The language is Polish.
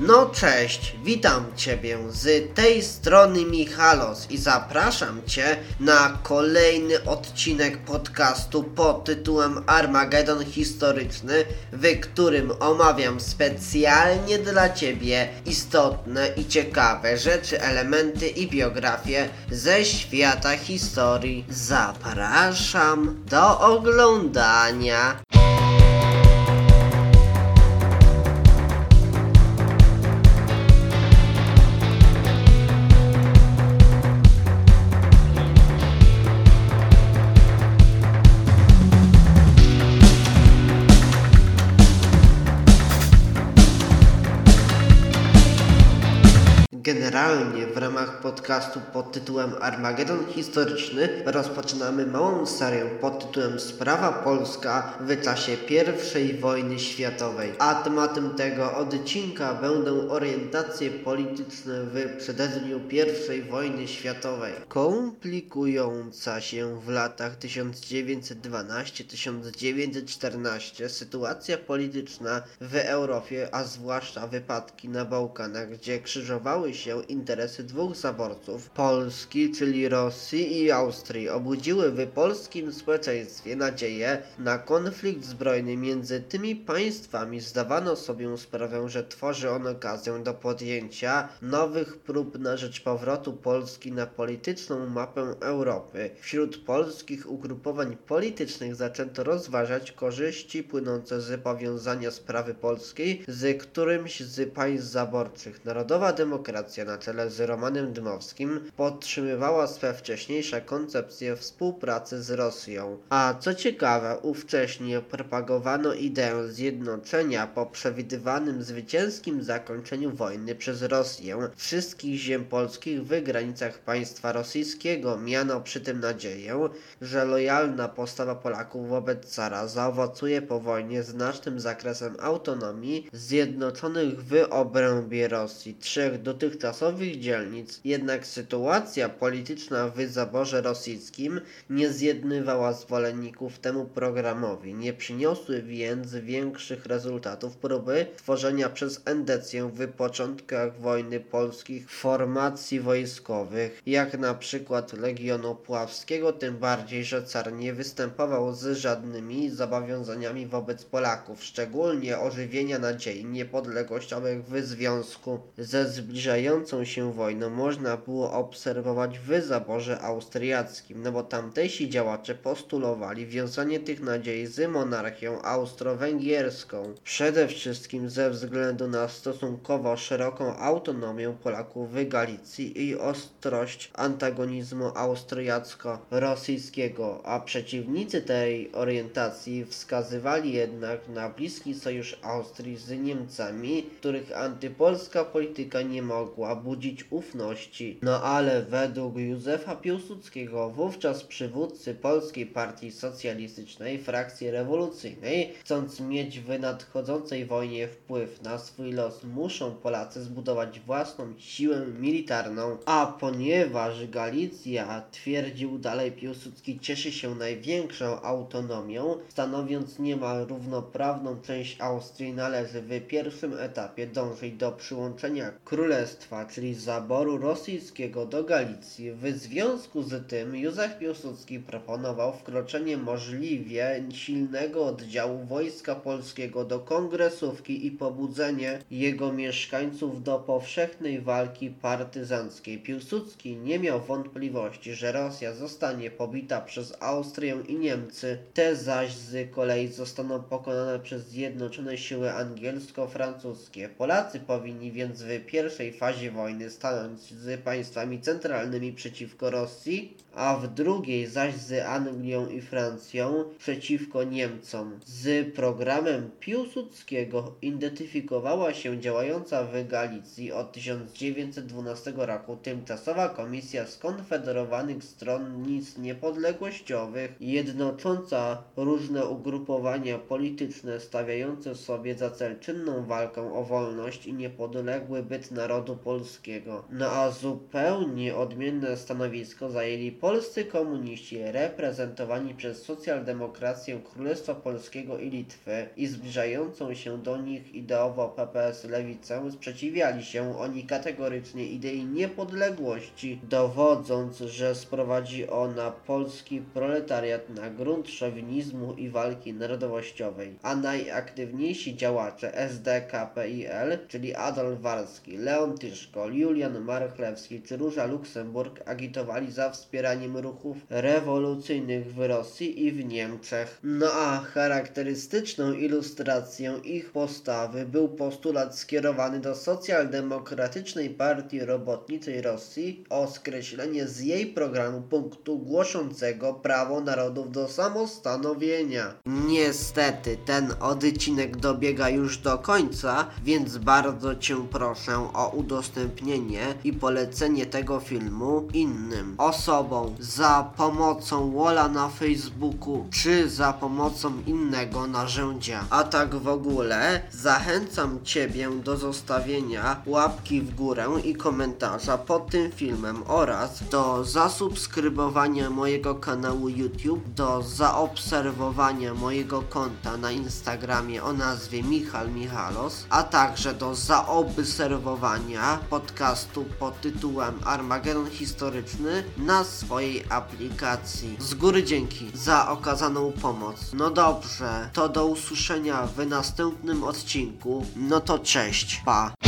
No cześć, witam Ciebie z tej strony Michalos i zapraszam Cię na kolejny odcinek podcastu pod tytułem Armagedon Historyczny, w którym omawiam specjalnie dla Ciebie istotne i ciekawe rzeczy, elementy i biografie ze świata historii. Zapraszam do oglądania. Generalnie w ramach podcastu pod tytułem Armagedon Historyczny rozpoczynamy małą serię pod tytułem Sprawa Polska w czasie I wojny światowej. A tematem tego odcinka będą orientacje polityczne w przededniu I wojny światowej. Komplikująca się w latach 1912-1914 sytuacja polityczna w Europie, a zwłaszcza wypadki na Bałkanach, gdzie krzyżowały się interesy dwóch zaborców, Polski, czyli Rosji i Austrii, obudziły w polskim społeczeństwie nadzieję na konflikt zbrojny między tymi państwami. Zdawano sobie sprawę, że tworzy on okazję do podjęcia nowych prób na rzecz powrotu Polski na polityczną mapę Europy. Wśród polskich ugrupowań politycznych zaczęto rozważać korzyści płynące z powiązania sprawy polskiej z którymś z państw zaborczych. Narodowa demokracja na czele z Dmowskim podtrzymywała swe wcześniejsze koncepcje współpracy z Rosją. A co ciekawe, ówcześnie propagowano ideę zjednoczenia po przewidywanym zwycięskim zakończeniu wojny przez Rosję wszystkich ziem polskich w granicach państwa rosyjskiego. Miano przy tym nadzieję, że lojalna postawa Polaków wobec cara zaowocuje po wojnie znacznym zakresem autonomii zjednoczonych w obrębie Rosji. Trzech dotychczas dotychczasowych dzielnic, jednak sytuacja polityczna w zaborze rosyjskim nie zjednywała zwolenników temu programowi. Nie przyniosły więc większych rezultatów próby tworzenia przez Endecję w początkach wojny polskich formacji wojskowych, jak na przykład Legionu Puławskiego, tym bardziej, że car nie występował z żadnymi zobowiązaniami wobec Polaków, szczególnie ożywienia nadziei niepodległościowych w związku ze zbliżającą się wojną można było obserwować w zaborze austriackim, no bo tamtejsi działacze postulowali wiązanie tych nadziei z monarchią austro-węgierską. Przede wszystkim ze względu na stosunkowo szeroką autonomię Polaków w Galicji i ostrość antagonizmu austriacko-rosyjskiego, a przeciwnicy tej orientacji wskazywali jednak na bliski sojusz Austrii z Niemcami, których antypolska polityka nie mogła budzić ufności. No ale według Józefa Piłsudskiego, wówczas przywódcy Polskiej Partii Socjalistycznej, frakcji rewolucyjnej, chcąc mieć w nadchodzącej wojnie wpływ na swój los, muszą Polacy zbudować własną siłę militarną, a ponieważ Galicja, twierdził dalej Piłsudski, cieszy się największą autonomią, stanowiąc niemal równoprawną część Austrii, należy w pierwszym etapie dążyć do przyłączenia królestwa czyli zaboru rosyjskiego do Galicji. W związku z tym Józef Piłsudski proponował wkroczenie możliwie silnego oddziału Wojska Polskiego do Kongresówki i pobudzenie jego mieszkańców do powszechnej walki partyzanckiej. Piłsudski nie miał wątpliwości, że Rosja zostanie pobita przez Austrię i Niemcy, te zaś z kolei zostaną pokonane przez zjednoczone siły angielsko-francuskie. Polacy powinni więc w pierwszej fazie wojny stanąć z państwami centralnymi przeciwko Rosji, a w drugiej zaś z Anglią i Francją przeciwko Niemcom. Z programem Piłsudskiego identyfikowała się działająca w Galicji od 1912 roku tymczasowa Komisja Skonfederowanych Stronnic Niepodległościowych, jednocząca różne ugrupowania polityczne stawiające sobie za cel czynną walkę o wolność i niepodległy byt narodu Polskiego. No a zupełnie odmienne stanowisko zajęli polscy komuniści reprezentowani przez socjaldemokrację Królestwa Polskiego i Litwy i zbliżającą się do nich ideowo PPS Lewicę sprzeciwiali się oni kategorycznie idei niepodległości, dowodząc, że sprowadzi ona polski proletariat na grunt szowinizmu i walki narodowościowej, a najaktywniejsi działacze SDKPIL, czyli Adolf Warski, Leon Tyszko, Julian Marchlewski czy Róża Luksemburg agitowali za wspieraniem ruchów rewolucyjnych w Rosji i w Niemczech. No a charakterystyczną ilustracją ich postawy był postulat skierowany do Socjaldemokratycznej Partii Robotniczej Rosji o skreślenie z jej programu punktu głoszącego prawo narodów do samostanowienia. Niestety ten odcinek dobiega już do końca, więc bardzo Cię proszę o udostępnienie i polecenie tego filmu innym osobom za pomocą Wola na Facebooku czy za pomocą innego narzędzia. A tak w ogóle zachęcam Ciebie do zostawienia łapki w górę i komentarza pod tym filmem oraz do zasubskrybowania mojego kanału YouTube, do zaobserwowania mojego konta na Instagramie o nazwie Michal Michalos, a także do zaobserwowania podcastu pod tytułem Armagedon Historyczny na swojej aplikacji. Z góry dzięki za okazaną pomoc. No dobrze, to do usłyszenia w następnym odcinku. No to cześć, pa.